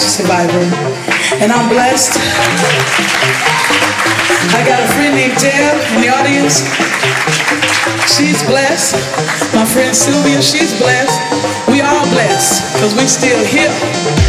cancer survivor, and I'm blessed. I got a friend named Deb in the audience. She's blessed. My friend Sylvia, she's blessed. We all blessed because we still here.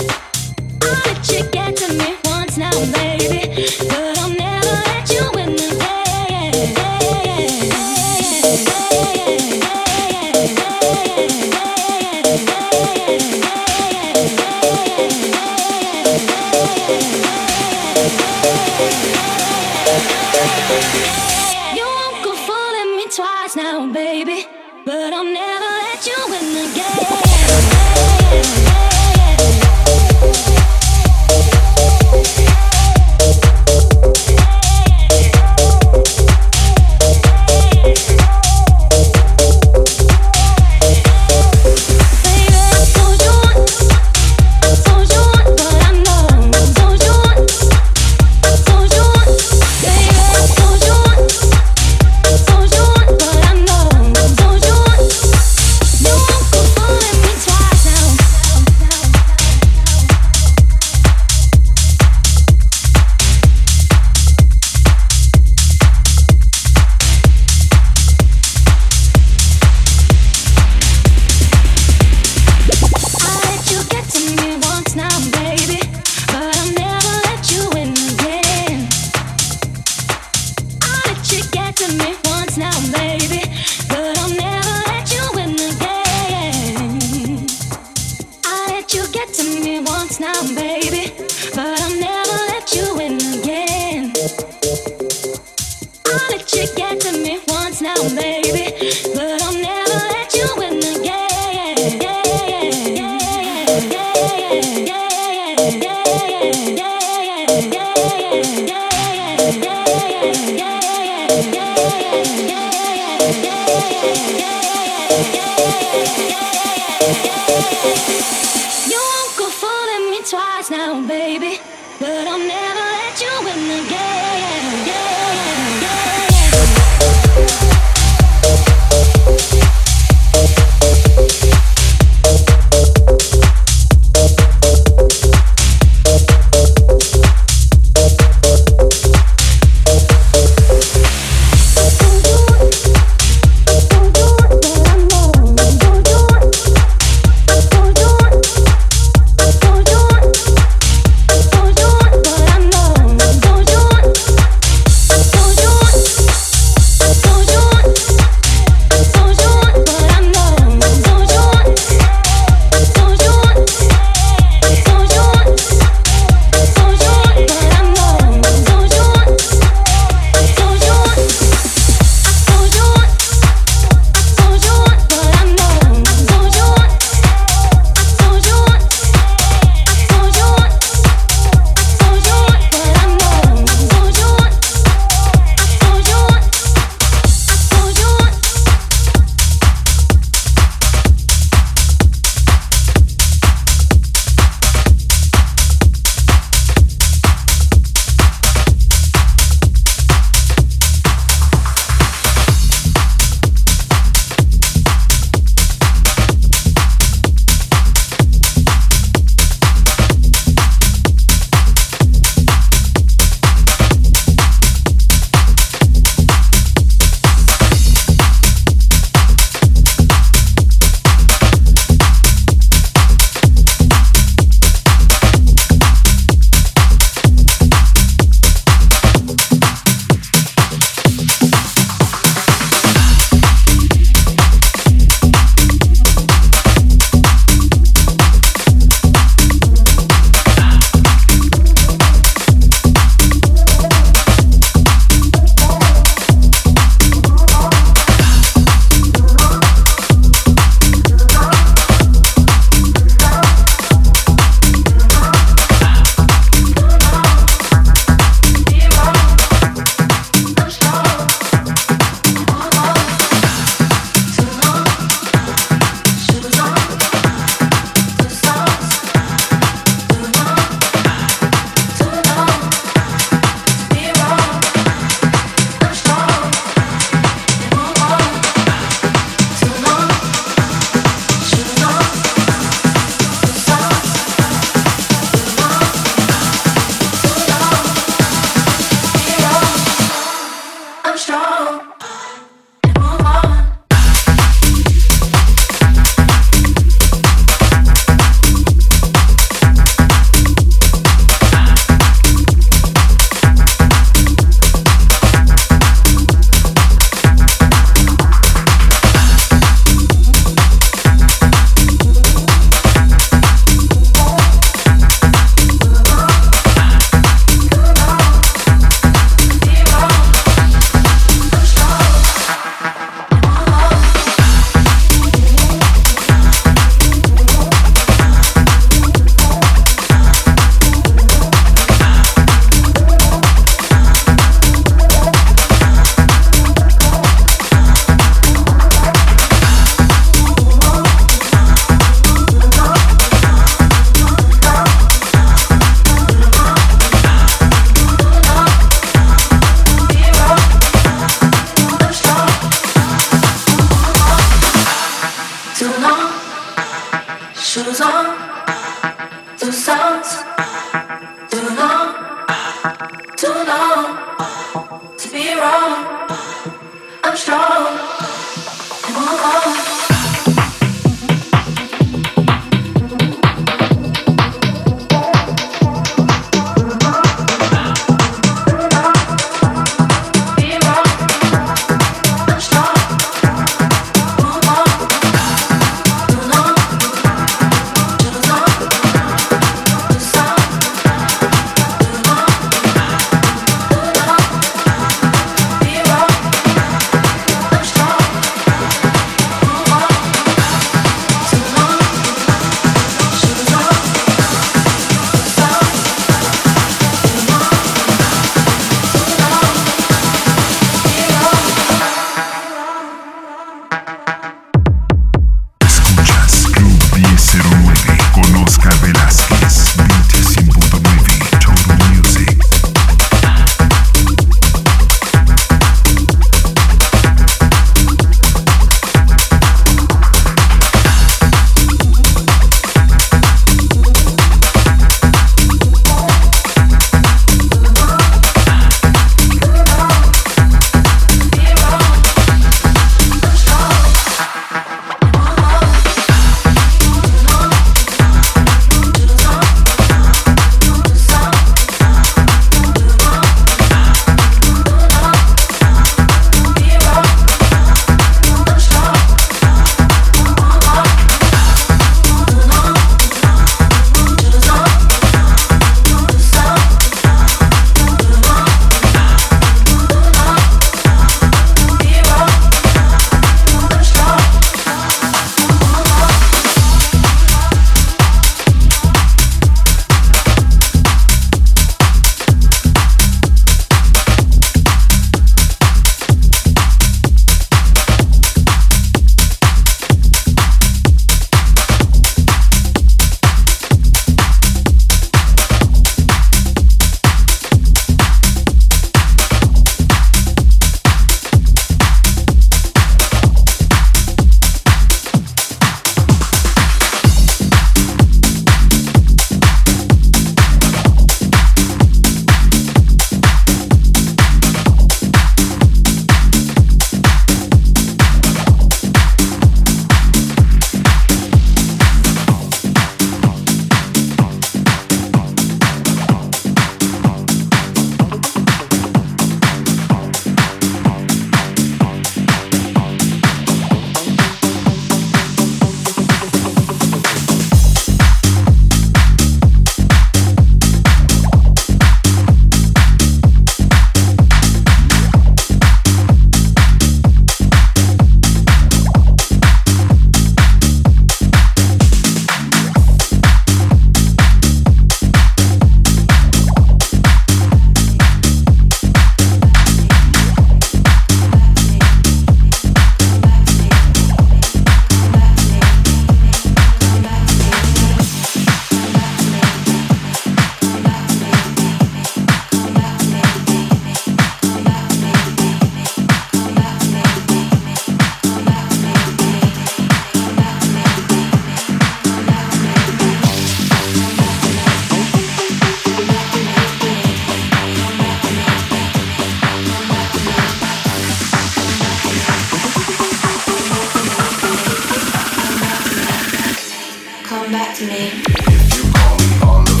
If you call me on the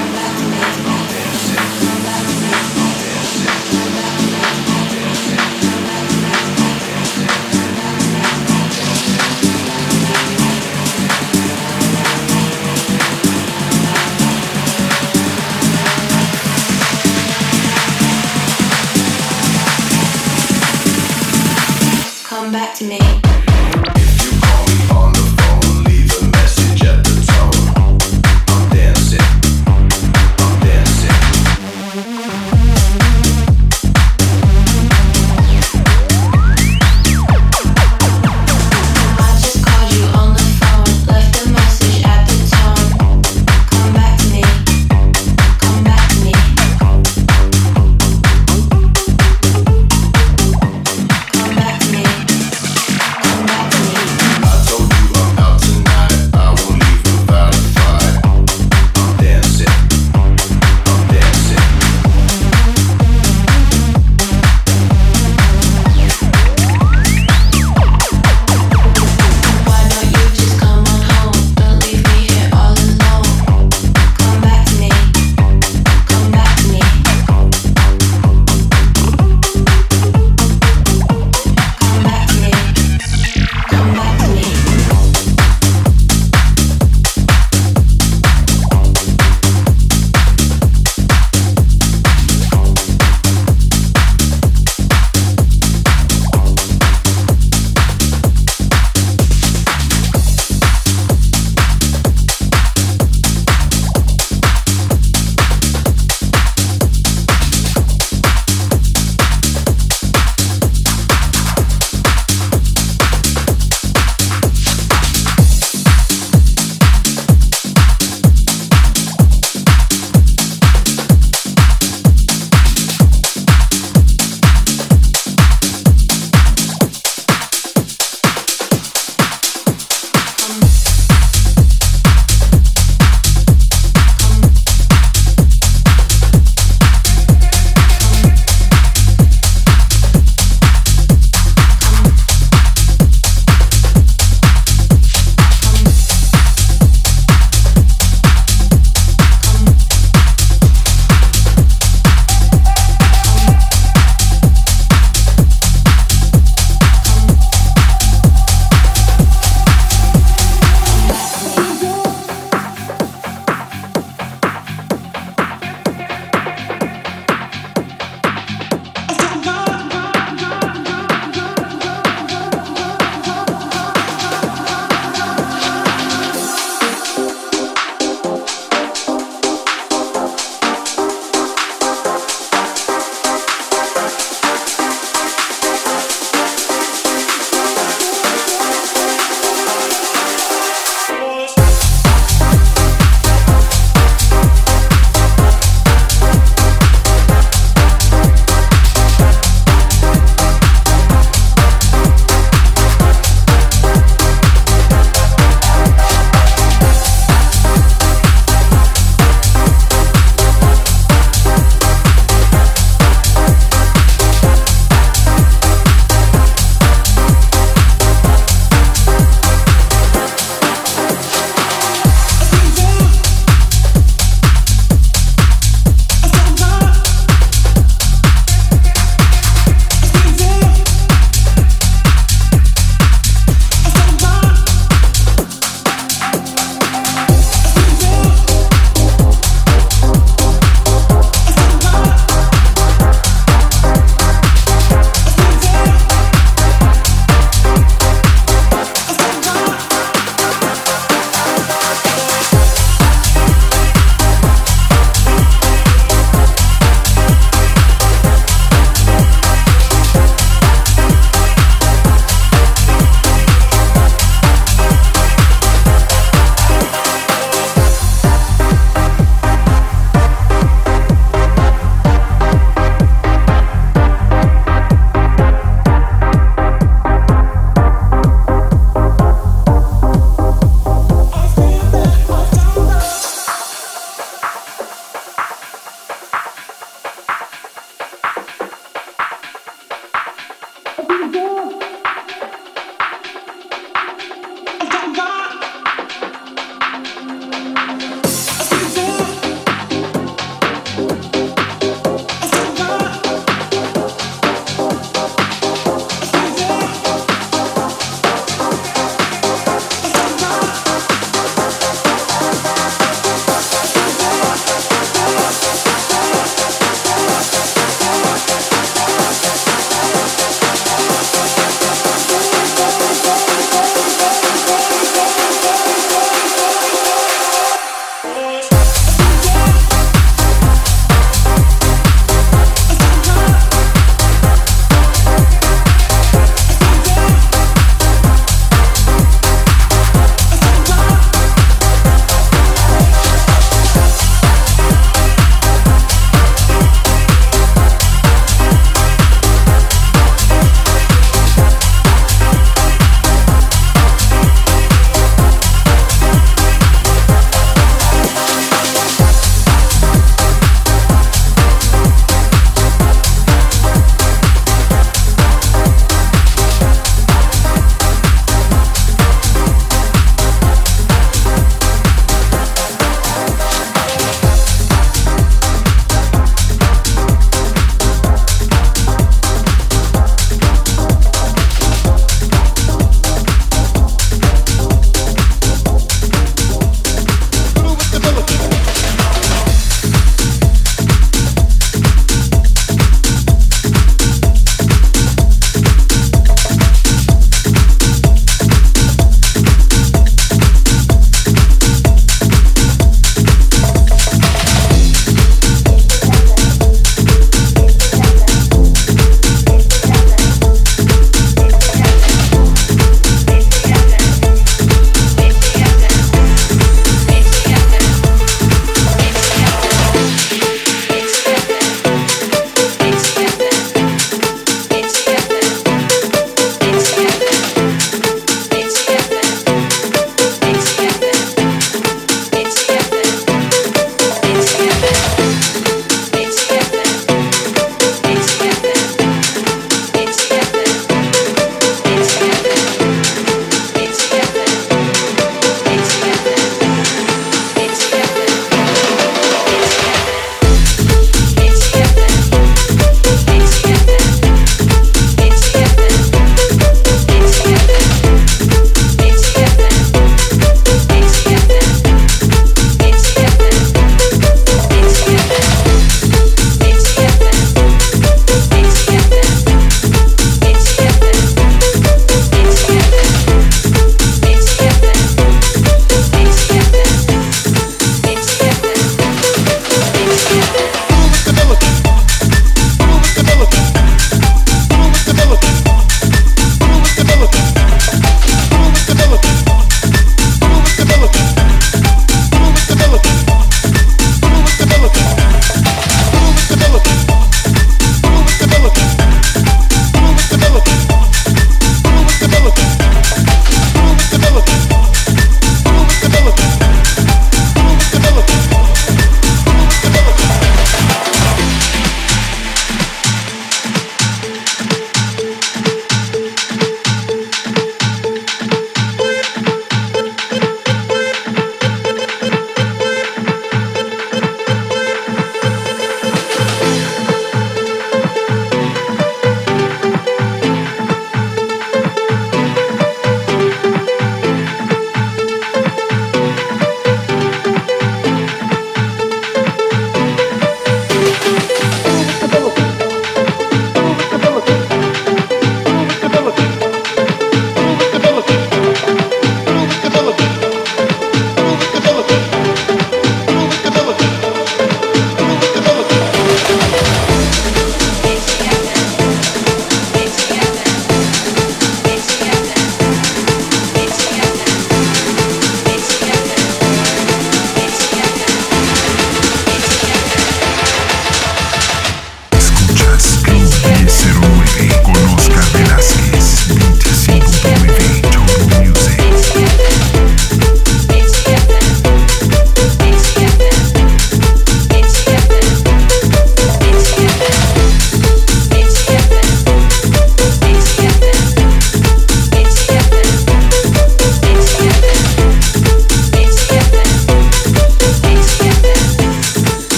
to me.